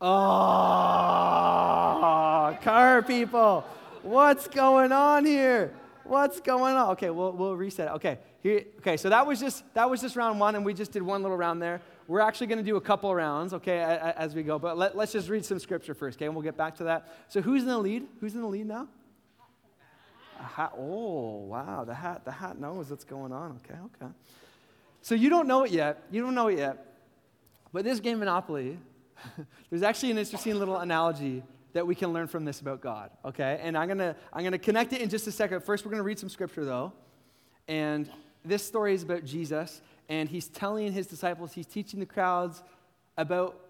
Oh, car people. What's going on here? What's going on? Okay, we'll, we'll reset it. Okay, here, okay, so that was just that was just round one, and we just did one little round there. We're actually going to do a couple rounds, okay, as we go. But let, let's just read some scripture first, okay, and we'll get back to that. So who's in the lead? Who's in the lead now? A hat. Oh, wow, the hat. The hat knows what's going on. Okay, okay. So you don't know it yet. You don't know it yet. But this game Monopoly, there's actually an interesting little analogy that we can learn from this about God, okay? And I'm gonna, I'm gonna connect it in just a second. First, we're gonna read some scripture though. And this story is about Jesus, and he's telling his disciples, he's teaching the crowds about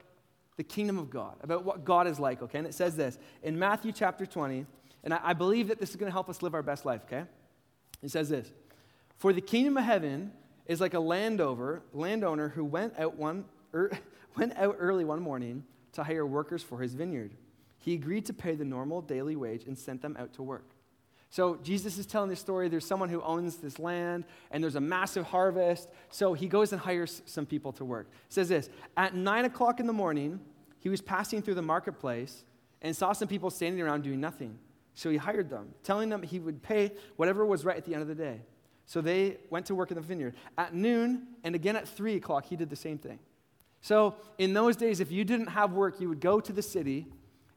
the kingdom of God, about what God is like, okay? And it says this in Matthew chapter 20, and I, I believe that this is gonna help us live our best life, okay? It says this For the kingdom of heaven is like a landowner, landowner who went out one er, went out early one morning to hire workers for his vineyard. He agreed to pay the normal daily wage and sent them out to work. So Jesus is telling this story. There's someone who owns this land, and there's a massive harvest. So he goes and hires some people to work. It says this At nine o'clock in the morning, he was passing through the marketplace and saw some people standing around doing nothing. So he hired them, telling them he would pay whatever was right at the end of the day. So they went to work in the vineyard. At noon and again at three o'clock, he did the same thing. So, in those days, if you didn't have work, you would go to the city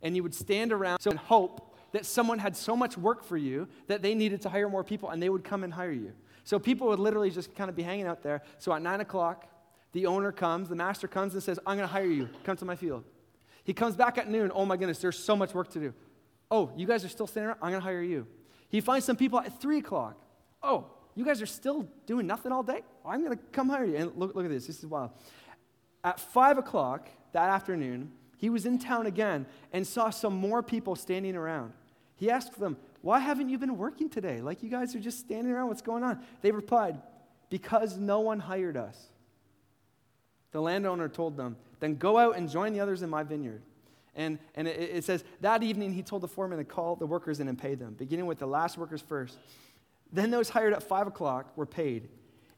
and you would stand around and hope that someone had so much work for you that they needed to hire more people and they would come and hire you. So, people would literally just kind of be hanging out there. So, at nine o'clock, the owner comes, the master comes and says, I'm going to hire you. Come to my field. He comes back at noon. Oh my goodness, there's so much work to do. Oh, you guys are still standing around? I'm going to hire you. He finds some people at three o'clock. Oh, you guys are still doing nothing all day? I'm going to come hire you. And look, look at this. This is wild. At five o'clock that afternoon, he was in town again and saw some more people standing around. He asked them, Why haven't you been working today? Like you guys are just standing around. What's going on? They replied, Because no one hired us. The landowner told them, Then go out and join the others in my vineyard. And, and it, it says, That evening he told the foreman to call the workers in and pay them, beginning with the last workers first. Then those hired at five o'clock were paid.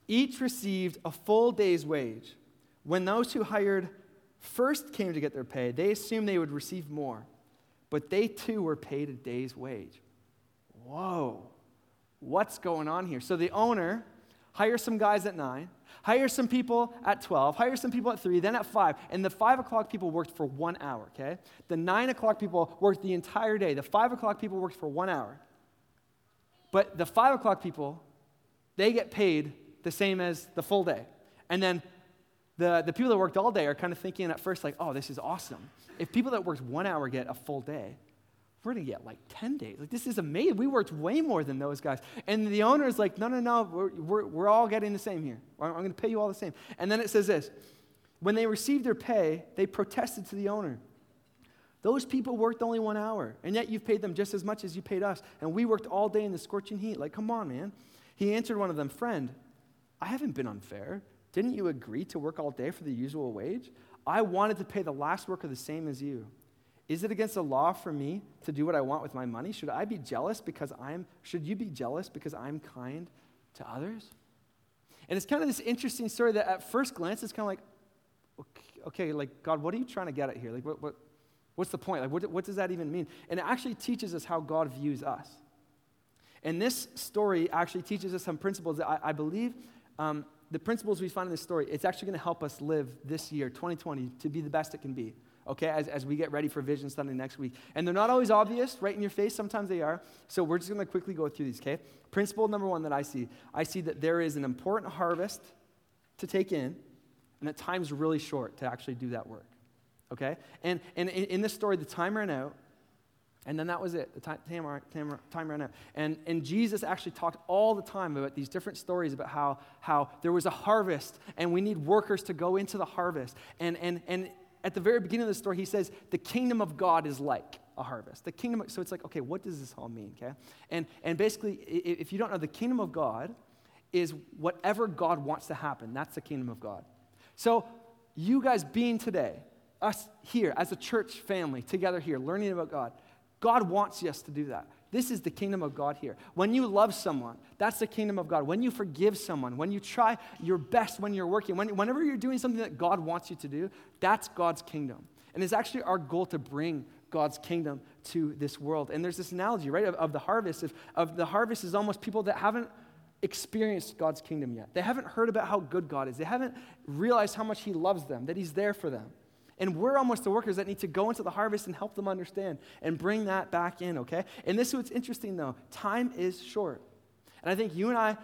Each received a full day's wage. When those who hired first came to get their pay, they assumed they would receive more, but they too were paid a day's wage. Whoa, what's going on here? So the owner hires some guys at 9, hires some people at 12, hires some people at 3, then at 5, and the 5 o'clock people worked for one hour, okay? The 9 o'clock people worked the entire day. The 5 o'clock people worked for one hour. But the 5 o'clock people, they get paid the same as the full day. And then the, the people that worked all day are kind of thinking at first, like, oh, this is awesome. If people that worked one hour get a full day, we're to get like 10 days. Like, this is amazing. We worked way more than those guys. And the owner is like, no, no, no, we're, we're, we're all getting the same here. I'm to pay you all the same. And then it says this when they received their pay, they protested to the owner. Those people worked only one hour, and yet you've paid them just as much as you paid us. And we worked all day in the scorching heat. Like, come on, man. He answered one of them, Friend, I haven't been unfair. Didn't you agree to work all day for the usual wage? I wanted to pay the last worker the same as you. Is it against the law for me to do what I want with my money? Should I be jealous because I'm, should you be jealous because I'm kind to others? And it's kind of this interesting story that at first glance it's kind of like, okay, okay, like, God, what are you trying to get at here? Like, what, what, what's the point? Like, what, what does that even mean? And it actually teaches us how God views us. And this story actually teaches us some principles that I, I believe um, the principles we find in this story, it's actually going to help us live this year, 2020, to be the best it can be, okay, as, as we get ready for Vision Sunday next week. And they're not always obvious right in your face, sometimes they are. So we're just going to quickly go through these, okay? Principle number one that I see I see that there is an important harvest to take in, and that time's really short to actually do that work, okay? And, and in, in this story, the time ran out, and then that was it. The time, time, time, time, ran out. And, and Jesus actually talked all the time about these different stories about how, how there was a harvest and we need workers to go into the harvest. And, and, and at the very beginning of the story, he says, the kingdom of God is like a harvest. The kingdom, of, so it's like, okay, what does this all mean, okay? And, and basically, if you don't know, the kingdom of God is whatever God wants to happen. That's the kingdom of God. So you guys being today, us here as a church family together here, learning about God, God wants us to do that. This is the kingdom of God here. When you love someone, that's the kingdom of God. When you forgive someone, when you try your best when you're working, when, whenever you're doing something that God wants you to do, that's God's kingdom. And it's actually our goal to bring God's kingdom to this world. And there's this analogy, right, of, of the harvest. Of, of the harvest is almost people that haven't experienced God's kingdom yet. They haven't heard about how good God is. They haven't realized how much He loves them, that He's there for them. And we're almost the workers that need to go into the harvest and help them understand and bring that back in, okay? And this is what's interesting though time is short. And I think you and I,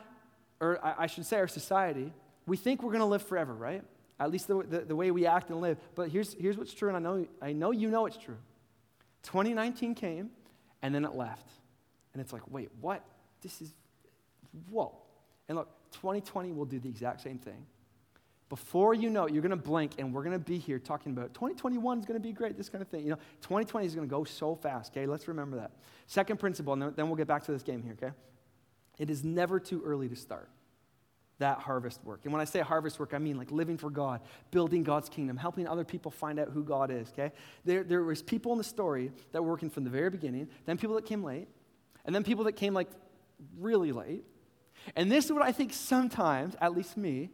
or I should say our society, we think we're going to live forever, right? At least the, the, the, way we act and live. But here's, here's what's true, and I know, I know you know it's true. 2019 came, and then it left. And it's like, wait, what? This is, whoa. And look, 2020 will do the exact same thing. Before you know it, you're going to blink, and we're going to be here talking about 2021 is going to be great, this kind of thing. You know, 2020 is going to go so fast, okay? Let's remember that. Second principle, and then we'll get back to this game here, okay? It is never too early to start that harvest work. And when I say harvest work, I mean like living for God, building God's kingdom, helping other people find out who God is, okay? There, there was people in the story that were working from the very beginning, then people that came late, and then people that came like really late. And this is what I think sometimes, at least me,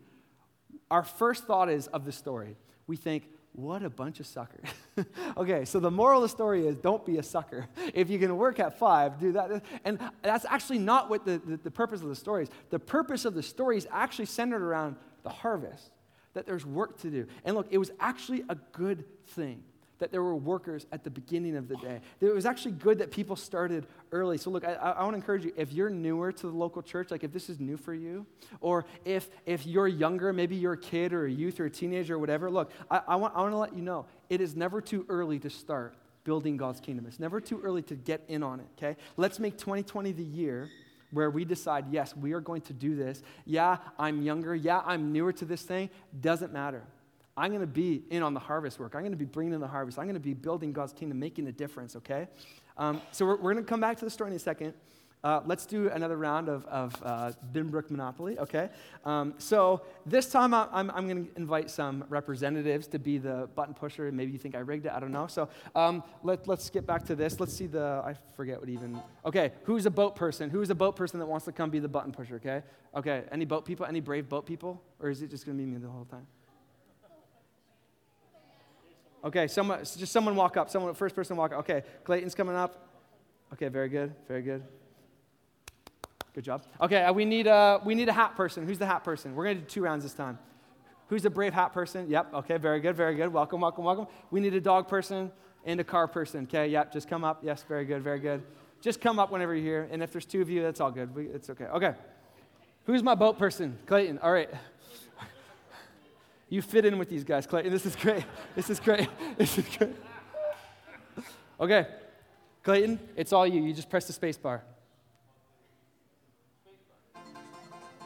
our first thought is of the story. We think, what a bunch of suckers. okay, so the moral of the story is don't be a sucker. If you can work at five, do that. And that's actually not what the, the, the purpose of the story is. The purpose of the story is actually centered around the harvest, that there's work to do. And look, it was actually a good thing that there were workers at the beginning of the day. It was actually good that people started early. So, look, I, I want to encourage you if you're newer to the local church, like if this is new for you, or if, if you're younger, maybe you're a kid or a youth or a teenager or whatever, look, I, I, want, I want to let you know it is never too early to start building God's kingdom. It's never too early to get in on it, okay? Let's make 2020 the year where we decide, yes, we are going to do this. Yeah, I'm younger. Yeah, I'm newer to this thing. Doesn't matter. I'm going to be in on the harvest work. I'm going to be bringing in the harvest. I'm going to be building God's kingdom, making a difference, okay? Um, so we're, we're going to come back to the story in a second. Uh, let's do another round of, of uh, Binbrook Monopoly, okay? Um, so this time I'm, I'm, I'm going to invite some representatives to be the button pusher. Maybe you think I rigged it, I don't know. So um, let, let's get back to this. Let's see the, I forget what even, okay, who's a boat person? Who's a boat person that wants to come be the button pusher, okay? Okay, any boat people? Any brave boat people? Or is it just going to be me the whole time? Okay, someone, just someone walk up. Someone, first person walk up. Okay, Clayton's coming up. Okay, very good, very good. Good job. Okay, uh, we, need a, we need a hat person. Who's the hat person? We're going to do two rounds this time. Who's the brave hat person? Yep, okay, very good, very good. Welcome, welcome, welcome. We need a dog person and a car person. Okay, yep, just come up. Yes, very good, very good. Just come up whenever you're here. And if there's two of you, that's all good. We, it's okay. Okay. Who's my boat person? Clayton. All right. You fit in with these guys, Clayton. This is great. This is great. This is great. Okay, Clayton, it's all you. You just press the space bar.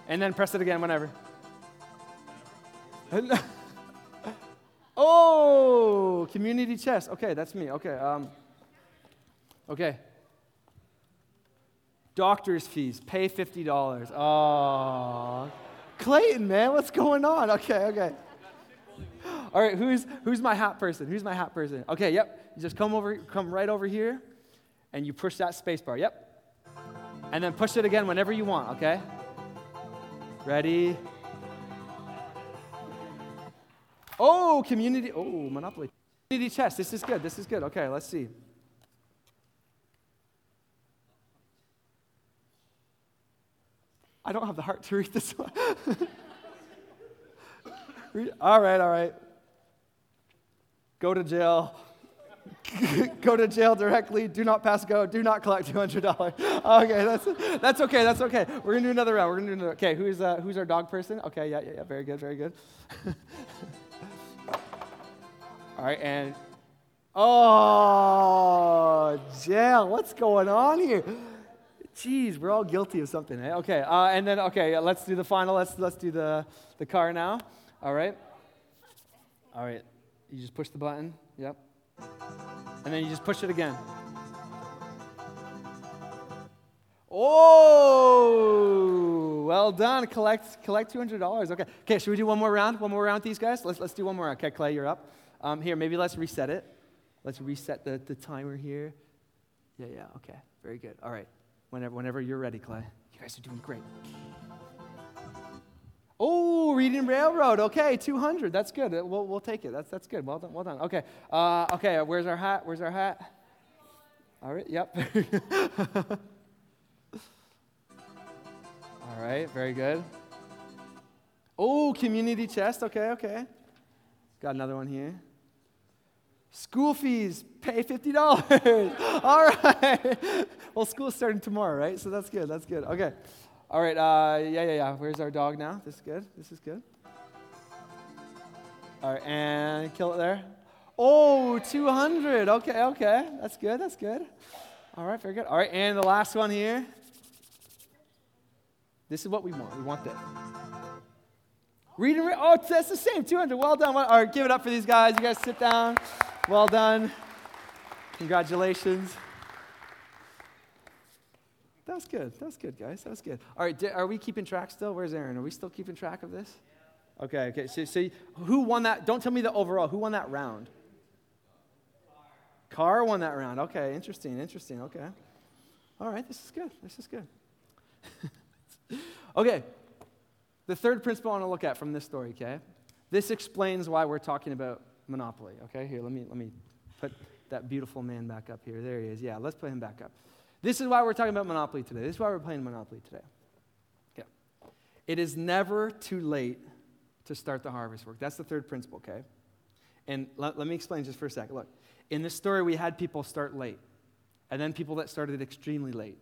And then press it again whenever. oh, community chest. Okay, that's me. Okay. Um, okay. Doctor's fees. Pay $50. Oh. Clayton, man, what's going on? Okay, okay. All right, who's, who's my hat person? Who's my hat person? Okay, yep. You just come over, come right over here, and you push that space bar. Yep. And then push it again whenever you want, okay? Ready? Oh, community. Oh, Monopoly. Community chest. This is good. This is good. Okay, let's see. I don't have the heart to read this one. all right, all right. Go to jail. go to jail directly. Do not pass go. Do not collect $200. Okay, that's, that's okay. That's okay. We're going to do another round. We're going to do another. Okay, who's, uh, who's our dog person? Okay, yeah, yeah, yeah. Very good, very good. All right, and oh, jail. What's going on here? Jeez, we're all guilty of something. Eh? Okay, uh, and then okay, let's do the final. Let's let's do the the car now. All right. All right. You just push the button. Yep. And then you just push it again. Oh, well done. Collect collect two hundred dollars. Okay. Okay. Should we do one more round? One more round with these guys. Let's let's do one more. Round. Okay, Clay, you're up. Um, here, maybe let's reset it. Let's reset the, the timer here. Yeah, yeah. Okay. Very good. All right. Whenever whenever you're ready, Clay. You guys are doing great. Oh, Reading Railroad. Okay, 200. That's good. We'll, we'll take it. That's, that's good. Well done. Well done. Okay. Uh, okay, where's our hat? Where's our hat? All right, yep. All right, very good. Oh, community chest. Okay, okay. Got another one here. School fees, pay $50. All right. well, school's starting tomorrow, right? So that's good. That's good. Okay. All right. Uh, yeah, yeah, yeah. Where's our dog now? This is good. This is good. All right. And kill it there. Oh, 200. Okay, okay. That's good. That's good. All right, very good. All right. And the last one here. This is what we want. We want this. Read and read. Oh, that's the same. 200. Well done. All right, give it up for these guys. You guys sit down. Well done. Congratulations. That was good. That was good, guys. That was good. All right, are we keeping track still? Where's Aaron? Are we still keeping track of this? Okay, okay. So, so who won that? Don't tell me the overall. Who won that round? Car won that round. Okay, interesting, interesting. Okay. All right, this is good. This is good. okay, the third principle I want to look at from this story, okay? This explains why we're talking about monopoly, okay? Here, let me, let me put that beautiful man back up here. There he is. Yeah, let's put him back up. This is why we're talking about monopoly today. This is why we're playing monopoly today. Okay. It is never too late to start the harvest work. That's the third principle, okay? And let, let me explain just for a second. Look, in this story, we had people start late, and then people that started extremely late,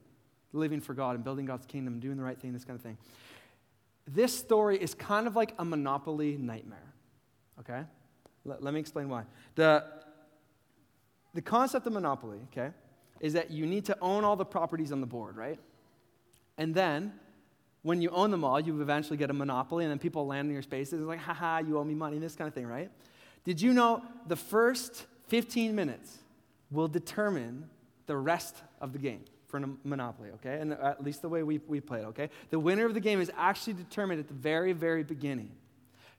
living for God and building God's kingdom, doing the right thing, this kind of thing this story is kind of like a monopoly nightmare. Okay? Let, let me explain why. The, the concept of monopoly, okay, is that you need to own all the properties on the board, right? And then when you own them all, you eventually get a monopoly, and then people land in your spaces. It's like, haha, you owe me money, this kind of thing, right? Did you know the first 15 minutes will determine the rest of the game? for a Monopoly, okay? And at least the way we, we play it, okay? The winner of the game is actually determined at the very, very beginning.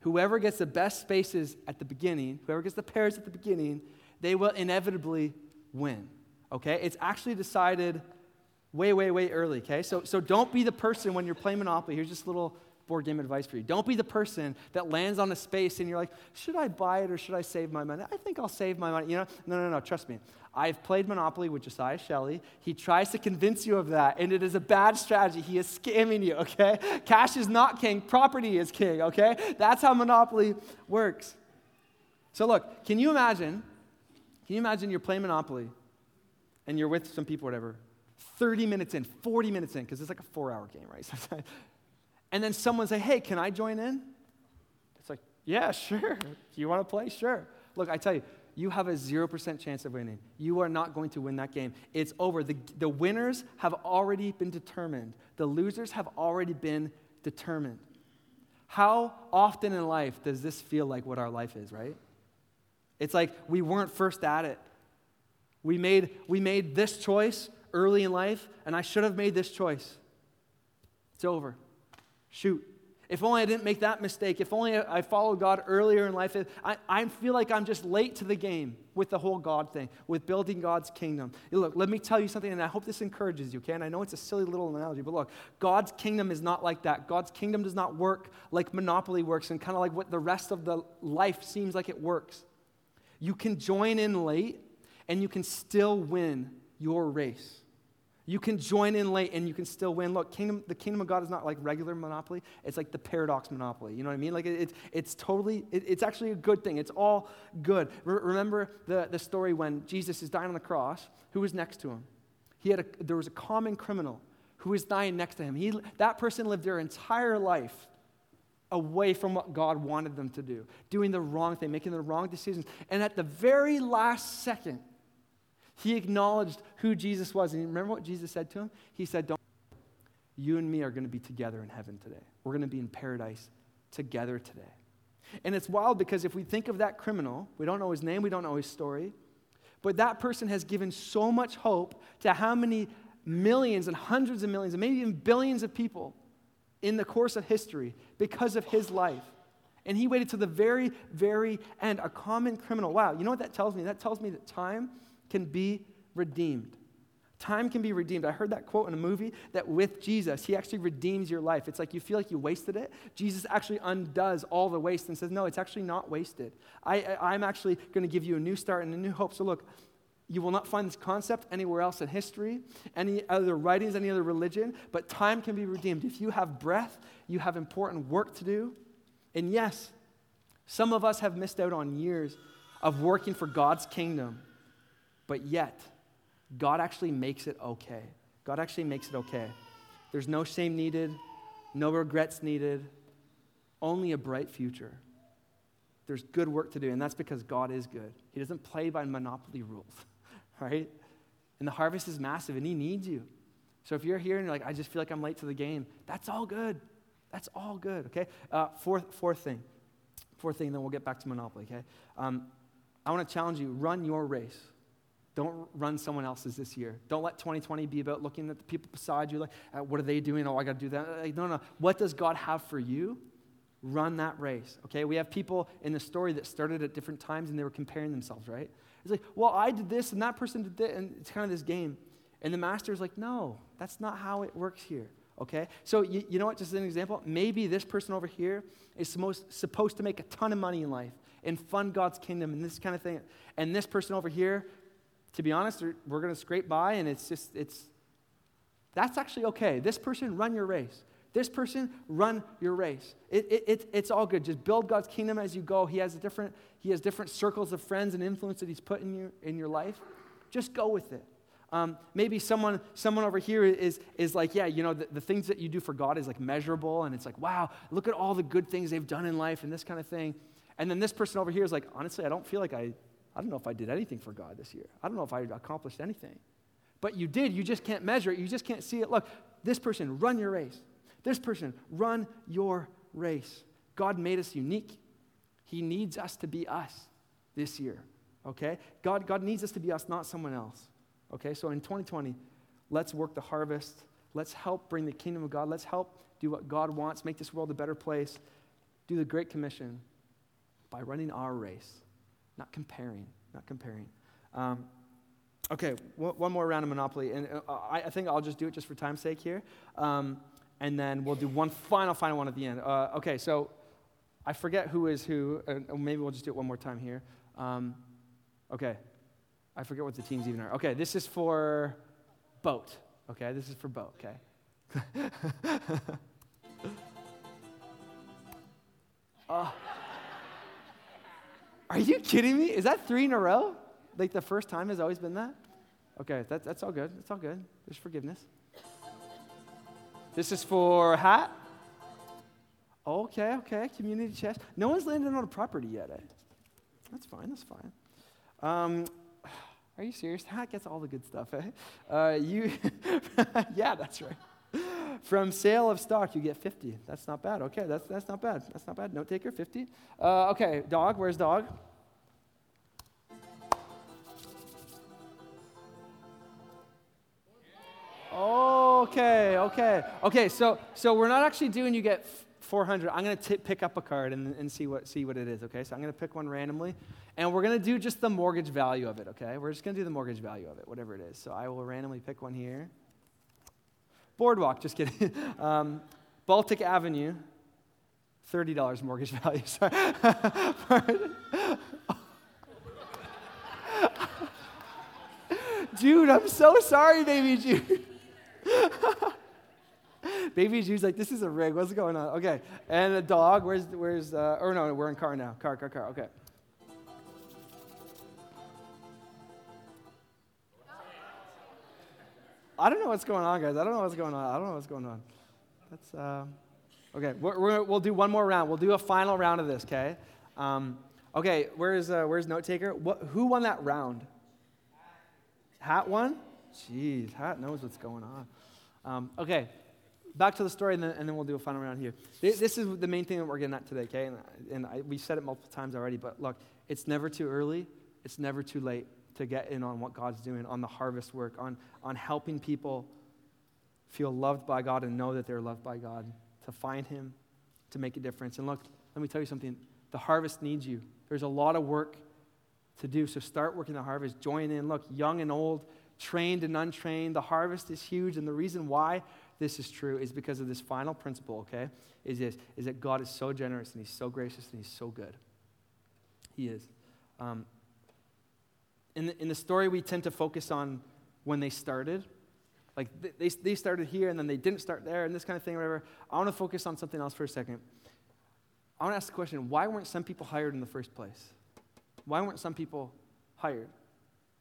Whoever gets the best spaces at the beginning, whoever gets the pairs at the beginning, they will inevitably win, okay? It's actually decided way, way, way early, okay? So, so don't be the person when you're playing Monopoly. Here's just a little board game advice for you. Don't be the person that lands on a space and you're like, should I buy it or should I save my money? I think I'll save my money. You know, no, no, no, trust me. I've played Monopoly with Josiah Shelley. He tries to convince you of that, and it is a bad strategy. He is scamming you, okay? Cash is not king, property is king, okay? That's how Monopoly works. So, look, can you imagine? Can you imagine you're playing Monopoly and you're with some people, whatever, 30 minutes in, 40 minutes in, because it's like a four hour game, right? and then someone say, hey, can I join in? It's like, yeah, sure. Do you want to play? Sure. Look, I tell you, you have a 0% chance of winning. You are not going to win that game. It's over. The, the winners have already been determined, the losers have already been determined. How often in life does this feel like what our life is, right? It's like we weren't first at it. We made, we made this choice early in life, and I should have made this choice. It's over. Shoot. If only I didn't make that mistake. If only I followed God earlier in life. I, I feel like I'm just late to the game with the whole God thing, with building God's kingdom. Look, let me tell you something, and I hope this encourages you, okay? And I know it's a silly little analogy, but look, God's kingdom is not like that. God's kingdom does not work like Monopoly works and kind of like what the rest of the life seems like it works. You can join in late, and you can still win your race. You can join in late and you can still win. Look, kingdom, the kingdom of God is not like regular monopoly. It's like the paradox monopoly. You know what I mean? Like it, it it's totally, it, it's actually a good thing. It's all good. Re- remember the, the story when Jesus is dying on the cross? Who was next to him? He had a, there was a common criminal who was dying next to him. He, that person lived their entire life away from what God wanted them to do, doing the wrong thing, making the wrong decisions. And at the very last second, he acknowledged who Jesus was. And remember what Jesus said to him? He said, Don't you and me are going to be together in heaven today. We're going to be in paradise together today. And it's wild because if we think of that criminal, we don't know his name, we don't know his story, but that person has given so much hope to how many millions and hundreds of millions and maybe even billions of people in the course of history because of his life. And he waited to the very, very end, a common criminal. Wow, you know what that tells me? That tells me that time can be redeemed. Time can be redeemed. I heard that quote in a movie that with Jesus, he actually redeems your life. It's like you feel like you wasted it. Jesus actually undoes all the waste and says, No, it's actually not wasted. I, I'm actually going to give you a new start and a new hope. So, look, you will not find this concept anywhere else in history, any other writings, any other religion, but time can be redeemed. If you have breath, you have important work to do. And yes, some of us have missed out on years of working for God's kingdom, but yet, God actually makes it okay. God actually makes it okay. There's no shame needed, no regrets needed, only a bright future. There's good work to do, and that's because God is good. He doesn't play by monopoly rules, right? And the harvest is massive, and He needs you. So if you're here and you're like, I just feel like I'm late to the game, that's all good. That's all good, okay? Uh, fourth, fourth thing. Fourth thing, then we'll get back to Monopoly, okay? Um, I want to challenge you run your race. Don't run someone else's this year. Don't let 2020 be about looking at the people beside you, like, uh, what are they doing? Oh, I got to do that. Like, no, no. What does God have for you? Run that race, okay? We have people in the story that started at different times and they were comparing themselves, right? It's like, well, I did this and that person did that, and it's kind of this game. And the master's like, no, that's not how it works here, okay? So, you, you know what, just as an example, maybe this person over here is supposed, supposed to make a ton of money in life and fund God's kingdom and this kind of thing. And this person over here to be honest, we're going to scrape by and it's just, it's, that's actually okay. This person, run your race. This person, run your race. It, it, it, it's all good. Just build God's kingdom as you go. He has, a different, he has different circles of friends and influence that He's put in, you, in your life. Just go with it. Um, maybe someone, someone over here is, is like, yeah, you know, the, the things that you do for God is like measurable, and it's like, wow, look at all the good things they've done in life and this kind of thing. And then this person over here is like, honestly, I don't feel like I I don't know if I did anything for God this year. I don't know if I accomplished anything. But you did. You just can't measure it. You just can't see it. Look, this person, run your race. This person, run your race. God made us unique. He needs us to be us this year. Okay? God, God needs us to be us, not someone else. Okay? So in 2020, let's work the harvest. Let's help bring the kingdom of God. Let's help do what God wants, make this world a better place. Do the Great Commission by running our race not comparing, not comparing. Um, okay, one more round of Monopoly. And uh, I, I, think I'll just do it just for time's sake here. Um, and then we'll do one final, final one at the end. Uh, okay, so I forget who is who. Uh, maybe we'll just do it one more time here. Um, okay, I forget what the teams even are. Okay, this is for boat. Okay, this is for boat. Okay. uh, Are you kidding me? Is that three in a row? Like the first time has always been that? Okay, that, that's all good. That's all good. There's forgiveness. This is for hat. Okay, okay. Community chest. No one's landed on a property yet. Eh? That's fine. That's fine. Um, are you serious? Hat gets all the good stuff. Eh? Uh, you, yeah, that's right. From sale of stock, you get 50. That's not bad. Okay, that's, that's not bad. That's not bad. Note taker, 50. Uh, okay, dog. Where's dog? Okay, okay. Okay, so, so we're not actually doing you get 400. I'm going to pick up a card and, and see, what, see what it is, okay? So I'm going to pick one randomly. And we're going to do just the mortgage value of it, okay? We're just going to do the mortgage value of it, whatever it is. So I will randomly pick one here. Boardwalk, just kidding. Um, Baltic Avenue, $30 mortgage value. Sorry. Jude, I'm so sorry, baby Jude. baby Jude's like, this is a rig. What's going on? Okay. And a dog. Where's, where's, uh, or no, we're in car now. Car, car, car. Okay. I don't know what's going on, guys. I don't know what's going on. I don't know what's going on. That's uh, okay. we will do one more round. We'll do a final round of this. Okay. Um, okay. Where's uh, where's note taker? What, who won that round? Hat won. Jeez, Hat knows what's going on. Um, okay. Back to the story, and then, and then, we'll do a final round here. This is the main thing that we're getting at today, okay? And, and I, we've said it multiple times already, but look, it's never too early. It's never too late to get in on what God's doing, on the harvest work, on, on helping people feel loved by God and know that they're loved by God, to find Him, to make a difference. And look, let me tell you something the harvest needs you. There's a lot of work to do, so start working the harvest. Join in. Look, young and old, trained and untrained. The harvest is huge. And the reason why this is true is because of this final principle, okay? Is this, is that God is so generous and he's so gracious and he's so good. He is. Um, in, the, in the story, we tend to focus on when they started. Like they, they started here and then they didn't start there and this kind of thing, whatever. I want to focus on something else for a second. I want to ask the question why weren't some people hired in the first place? Why weren't some people hired?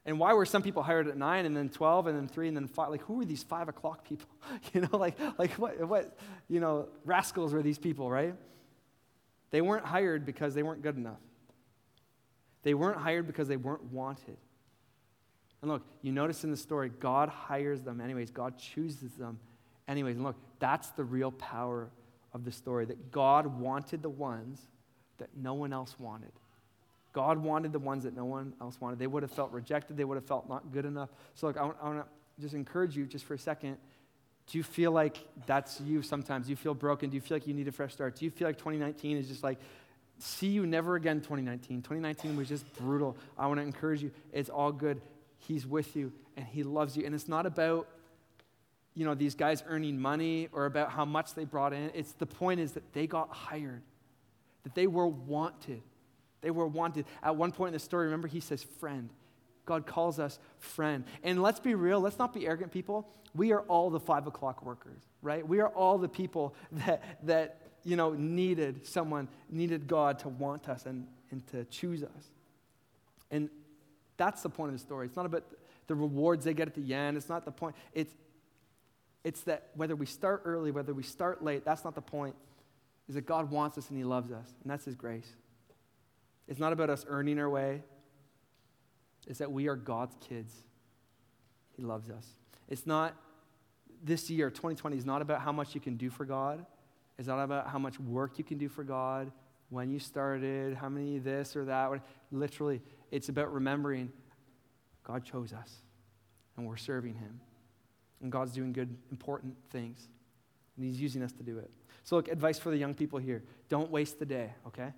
And why were some people hired at nine and then 12 and then three and then five? Like, who were these five o'clock people? you know, like, like what, what, you know, rascals were these people, right? They weren't hired because they weren't good enough. They weren't hired because they weren't wanted. And look, you notice in the story, God hires them anyways, God chooses them anyways. And look, that's the real power of the story that God wanted the ones that no one else wanted. God wanted the ones that no one else wanted. They would have felt rejected, they would have felt not good enough. So, look, I want, to just encourage you just for a second. Do you feel like that's you sometimes? Do you feel broken? Do you feel like you need a fresh start? Do you feel like 2019 is just like, see you never again 2019? 2019 was just brutal. I want to encourage you. It's all good. He's with you and He loves you. And it's not about, you know, these guys earning money or about how much they brought in. It's the point is that they got hired, that they were wanted. They were wanted. At one point in the story, remember, he says, friend. God calls us friend. And let's be real, let's not be arrogant people. We are all the five o'clock workers, right? We are all the people that, that you know, needed someone, needed God to want us and, and to choose us. And that's the point of the story. It's not about the rewards they get at the end. It's not the point. It's, it's that whether we start early, whether we start late, that's not the point. Is that God wants us and He loves us, and that's His grace. It's not about us earning our way, it's that we are God's kids. He loves us. It's not, this year, 2020, is not about how much you can do for God. It's not about how much work you can do for God, when you started, how many this or that. Literally, it's about remembering God chose us and we're serving Him. And God's doing good, important things. And He's using us to do it. So, look, advice for the young people here don't waste the day, okay?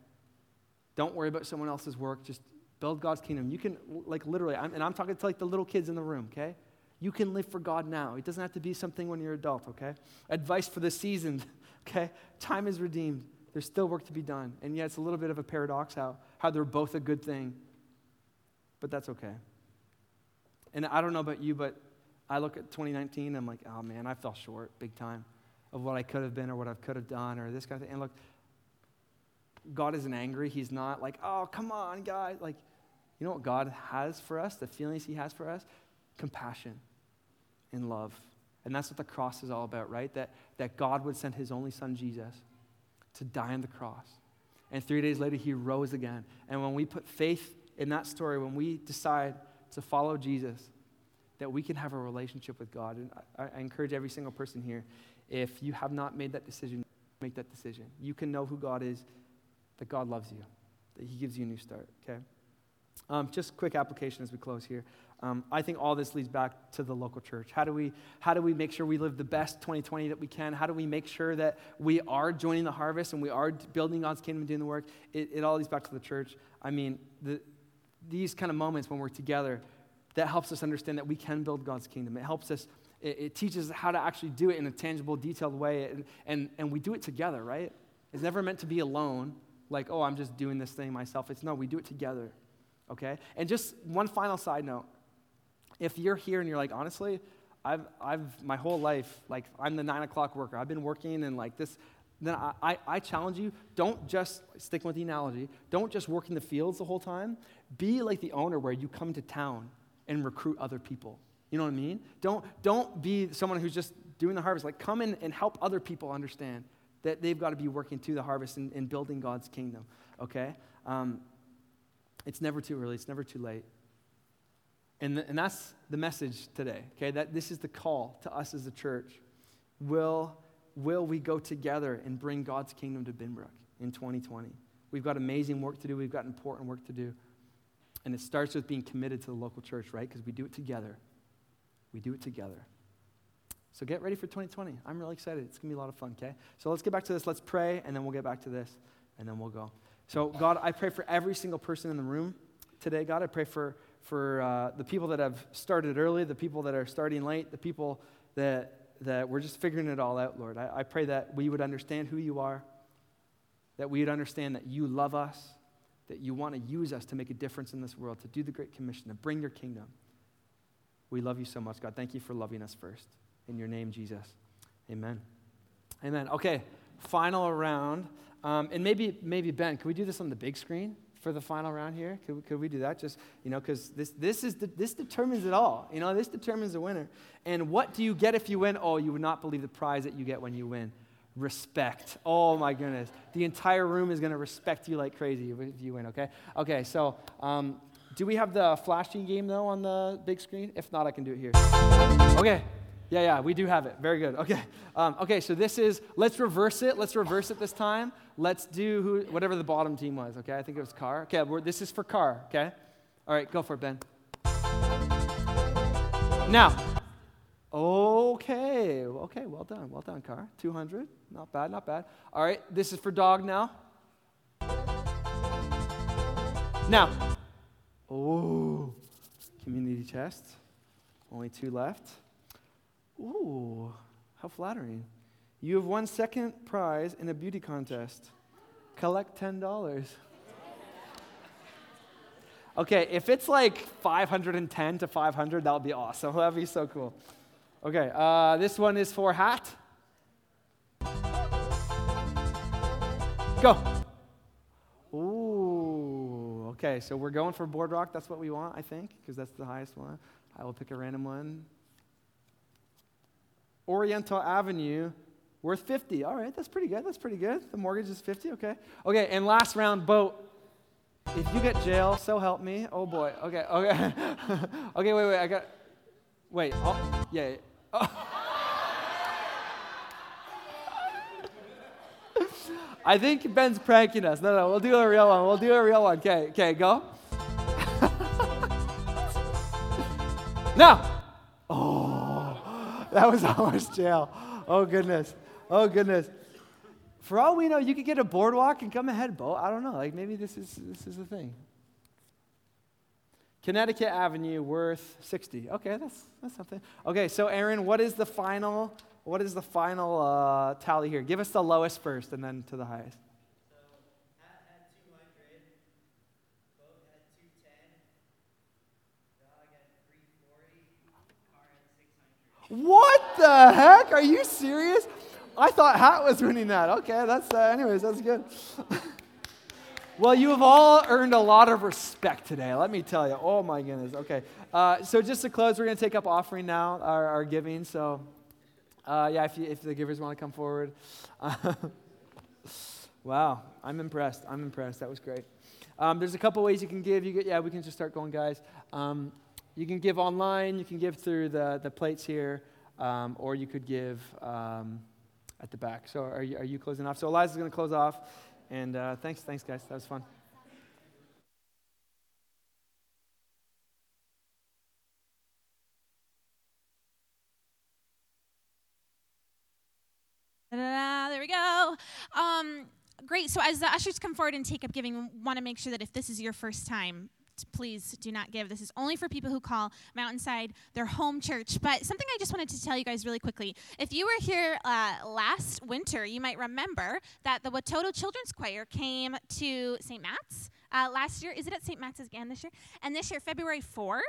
Don't worry about someone else's work. Just build God's kingdom. You can, like, literally, I'm, and I'm talking to like the little kids in the room, okay? You can live for God now. It doesn't have to be something when you're adult, okay? Advice for the seasoned, okay? Time is redeemed. There's still work to be done. And yet, it's a little bit of a paradox how, how they're both a good thing. But that's okay. And I don't know about you, but I look at 2019, I'm like, oh man, I fell short big time of what I could have been or what I could have done or this kind of thing. And look, God isn't angry. He's not like, oh, come on, guys. Like, you know what God has for us, the feelings He has for us? Compassion and love. And that's what the cross is all about, right? That, that God would send His only Son, Jesus, to die on the cross. And three days later, He rose again. And when we put faith in that story, when we decide to follow Jesus, that we can have a relationship with God. And I, I encourage every single person here, if you have not made that decision, make that decision. You can know who God is that God loves you, that He gives you a new start, okay? Um, just quick application as we close here. Um, I think all this leads back to the local church. How do, we, how do we make sure we live the best 2020 that we can? How do we make sure that we are joining the harvest and we are building God's kingdom and doing the work? It, it all leads back to the church. I mean, the, these kind of moments when we're together, that helps us understand that we can build God's kingdom. It helps us, it, it teaches us how to actually do it in a tangible, detailed way. And, and, and we do it together, right? It's never meant to be alone like, oh, I'm just doing this thing myself. It's no, we do it together, okay? And just one final side note. If you're here and you're like, honestly, I've, I've my whole life, like, I'm the nine o'clock worker. I've been working and like this, then I, I, I challenge you, don't just, stick with the analogy, don't just work in the fields the whole time. Be like the owner where you come to town and recruit other people. You know what I mean? Don't, don't be someone who's just doing the harvest. Like, come in and help other people understand that they've got to be working to the harvest and, and building God's kingdom, okay? Um, it's never too early, it's never too late. And, and that's the message today, okay? That this is the call to us as a church. Will, will we go together and bring God's kingdom to Binbrook in 2020? We've got amazing work to do, we've got important work to do. And it starts with being committed to the local church, right? Because we do it together. We do it together. So get ready for 2020. I'm really excited. It's going to be a lot of fun, okay? So let's get back to this. Let's pray, and then we'll get back to this, and then we'll go. So, God, I pray for every single person in the room today, God. I pray for, for uh, the people that have started early, the people that are starting late, the people that, that we're just figuring it all out, Lord. I, I pray that we would understand who you are, that we would understand that you love us, that you want to use us to make a difference in this world, to do the Great Commission, to bring your kingdom. We love you so much, God. Thank you for loving us first. In your name, Jesus. Amen. Amen. Okay, final round. Um, and maybe, maybe Ben, can we do this on the big screen for the final round here? Could, could we do that? Just, you know, because this, this, is this determines it all. You know, this determines the winner. And what do you get if you win? Oh, you would not believe the prize that you get when you win. Respect. Oh, my goodness. The entire room is going to respect you like crazy if you win, okay? Okay, so um, do we have the flashing game, though, on the big screen? If not, I can do it here. Okay, yeah, yeah, we do have it. Very good. Okay. Um, okay, so this is, let's reverse it. Let's reverse it this time. Let's do who, whatever the bottom team was, okay? I think it was Car. Okay, this is for Car, okay? All right, go for it, Ben. Now, okay, okay, well done, well done, Car. 200, not bad, not bad. All right, this is for Dog now. Now, oh, community chest. Only two left. Ooh, how flattering. You have won second prize in a beauty contest. Collect $10. Okay, if it's like 510 to 500, that would be awesome. That would be so cool. Okay, uh, this one is for hat. Go. Ooh, okay, so we're going for boardwalk. That's what we want, I think, because that's the highest one. I will pick a random one. Oriental Avenue worth 50. All right, that's pretty good. That's pretty good. The mortgage is 50. Okay. Okay, and last round boat. If you get jail, so help me. Oh boy. Okay. Okay. okay, wait, wait. I got Wait. Oh, yeah. Oh. I think Ben's pranking us. No, no, we'll do a real one. We'll do a real one. Okay, okay, go. now. that was almost jail. Oh, goodness. Oh, goodness. For all we know, you could get a boardwalk and come ahead Bo. I don't know. Like maybe this is this is a thing. Connecticut Avenue worth 60. Okay, that's that's something. Okay, so Aaron, what is the final what is the final uh, tally here? Give us the lowest first and then to the highest. What the heck? Are you serious? I thought Hat was winning that. Okay, that's, uh, anyways, that's good. well, you have all earned a lot of respect today, let me tell you. Oh, my goodness. Okay, uh, so just to close, we're going to take up offering now, our, our giving. So, uh, yeah, if, you, if the givers want to come forward. wow, I'm impressed. I'm impressed. That was great. Um, there's a couple ways you can give. You get, yeah, we can just start going, guys. Um, you can give online, you can give through the, the plates here, um, or you could give um, at the back. So are you, are you closing off? So Eliza's going to close off. And uh, thanks, thanks, guys. That was fun. There we go. Um, great. So as the ushers come forward and take up giving, want to make sure that if this is your first time, please do not give. This is only for people who call Mountainside their home church. But something I just wanted to tell you guys really quickly. If you were here uh, last winter, you might remember that the Watoto Children's Choir came to St. Matt's uh, last year. Is it at St. Matt's again this year? And this year, February 4th,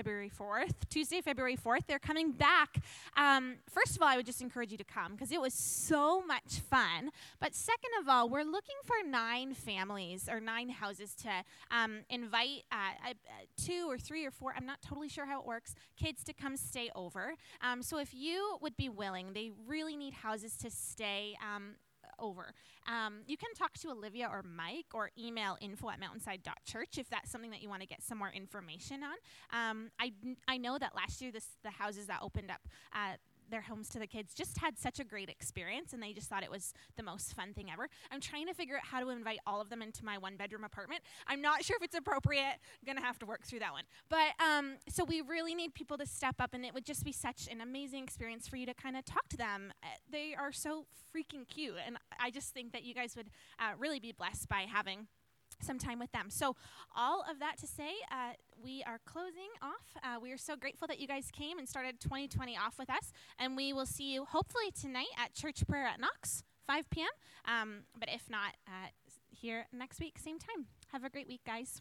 February 4th, Tuesday, February 4th. They're coming back. Um, first of all, I would just encourage you to come because it was so much fun. But second of all, we're looking for nine families or nine houses to um, invite uh, uh, two or three or four, I'm not totally sure how it works, kids to come stay over. Um, so if you would be willing, they really need houses to stay um, over. Um, you can talk to Olivia or Mike or email info at mountainside.church if that's something that you want to get some more information on. Um, I, I know that last year this, the houses that opened up uh, their homes to the kids just had such a great experience and they just thought it was the most fun thing ever. I'm trying to figure out how to invite all of them into my one bedroom apartment. I'm not sure if it's appropriate. I'm going to have to work through that one. But um, so we really need people to step up and it would just be such an amazing experience for you to kind of talk to them. Uh, they are so freaking cute and I just think that you guys would uh, really be blessed by having some time with them. So, all of that to say, uh, we are closing off. Uh, we are so grateful that you guys came and started 2020 off with us. And we will see you hopefully tonight at church prayer at Knox, 5 p.m. Um, but if not, uh, here next week, same time. Have a great week, guys.